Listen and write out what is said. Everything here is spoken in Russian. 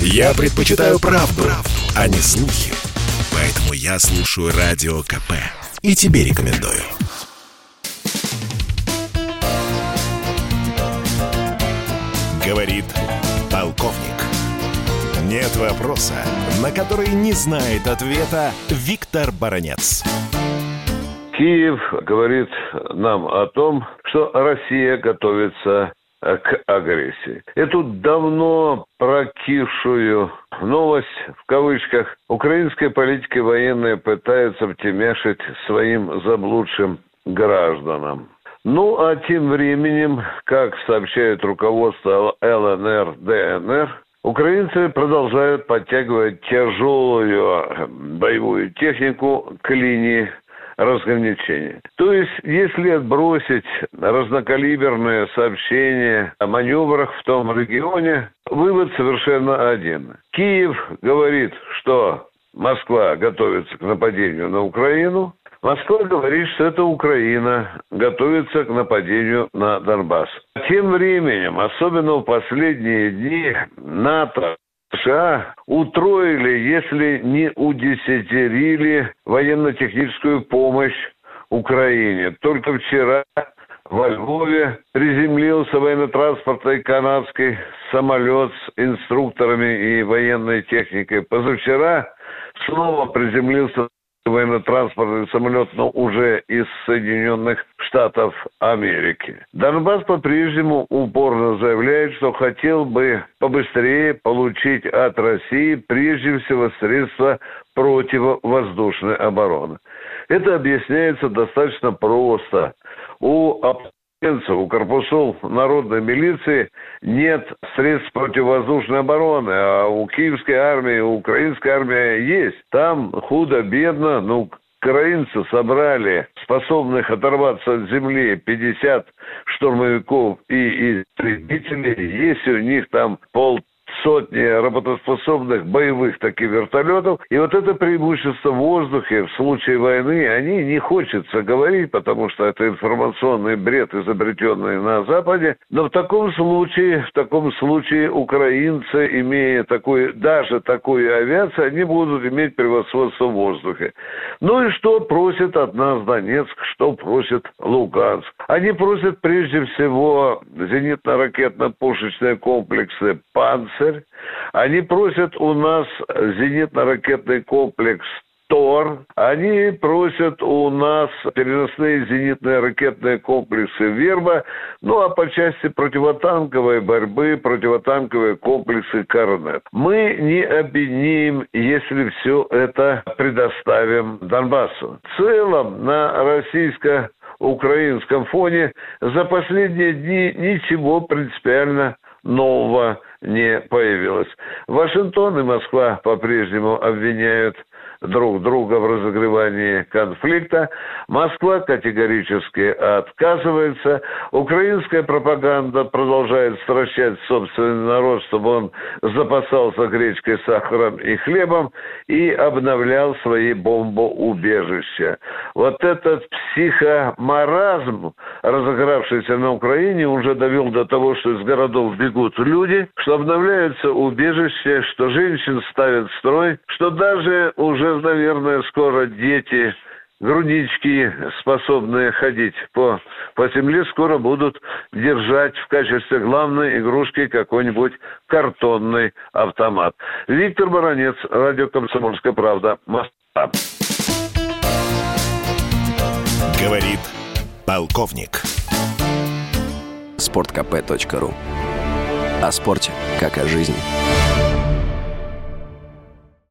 Я предпочитаю правду, правду, а не слухи. Поэтому я слушаю Радио КП. И тебе рекомендую. Говорит полковник. Нет вопроса, на который не знает ответа Виктор Баранец. Киев говорит нам о том, что Россия готовится к агрессии. Эту давно прокисшую новость, в кавычках, украинская политика военная пытается втемяшить своим заблудшим гражданам. Ну, а тем временем, как сообщает руководство ЛНР, ДНР, украинцы продолжают подтягивать тяжелую боевую технику к линии разграничения. То есть, если отбросить разнокалиберные сообщения о маневрах в том регионе, вывод совершенно один. Киев говорит, что Москва готовится к нападению на Украину, Москва говорит, что это Украина готовится к нападению на Донбасс. Тем временем, особенно в последние дни, НАТО США утроили, если не удесятерили военно-техническую помощь Украине. Только вчера во Львове приземлился военно-транспортный канадский самолет с инструкторами и военной техникой. Позавчера снова приземлился военно-транспортный самолет, но уже из Соединенных Штатов Америки. Донбасс по-прежнему упорно заявляет, что хотел бы побыстрее получить от России прежде всего средства противовоздушной обороны. Это объясняется достаточно просто. У у корпусов народной милиции нет средств противовоздушной обороны, а у киевской армии, у украинской армии есть. Там худо-бедно, ну, украинцы собрали способных оторваться от земли 50 штурмовиков и истребителей. Есть у них там пол сотни работоспособных боевых таких вертолетов. И вот это преимущество в воздухе в случае войны, они не хочется говорить, потому что это информационный бред, изобретенный на Западе. Но в таком случае, в таком случае украинцы, имея такой, даже такую авиацию, они будут иметь превосходство в воздухе. Ну и что просит от нас Донецк, что просит Луганск? Они просят прежде всего зенитно-ракетно-пушечные комплексы «Панцирь». Они просят у нас зенитно-ракетный комплекс ТОР. Они просят у нас переносные зенитные ракетные комплексы «Верба», ну а по части противотанковой борьбы противотанковые комплексы «Корнет». Мы не обвиним, если все это предоставим Донбассу. В целом на российско украинском фоне за последние дни ничего принципиально нового не появилось. Вашингтон и Москва по-прежнему обвиняют друг друга в разогревании конфликта. Москва категорически отказывается. Украинская пропаганда продолжает стращать собственный народ, чтобы он запасался гречкой, сахаром и хлебом и обновлял свои бомбоубежища. Вот этот психомаразм, разыгравшийся на Украине, уже довел до того, что из городов бегут люди, что обновляются убежища, что женщин ставят строй, что даже уже уже, наверное, скоро дети, груднички, способные ходить по, по земле, скоро будут держать в качестве главной игрушки какой-нибудь картонный автомат. Виктор Баранец, радио «Комсомольская правда», Москва. Говорит полковник. Спорткп.ру О спорте, как о жизни.